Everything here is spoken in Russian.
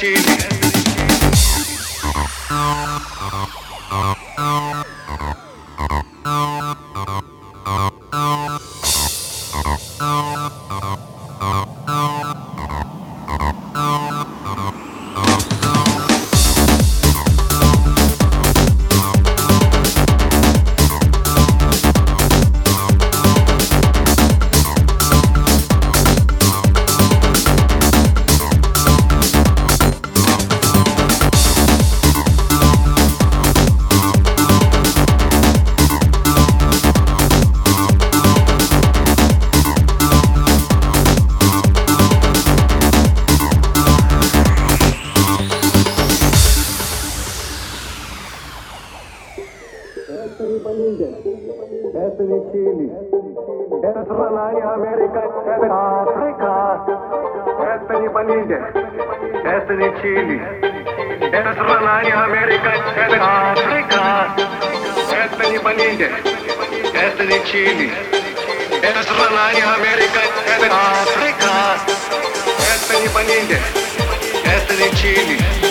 energy. Чили. Это страна не Америка, это Африка. Это не Боливия, это не Чили. Это страна не Америка, это Африка. Это не Боливия, это не Чили. Это страна не Америка, это Африка. Это не Боливия, это не Чили.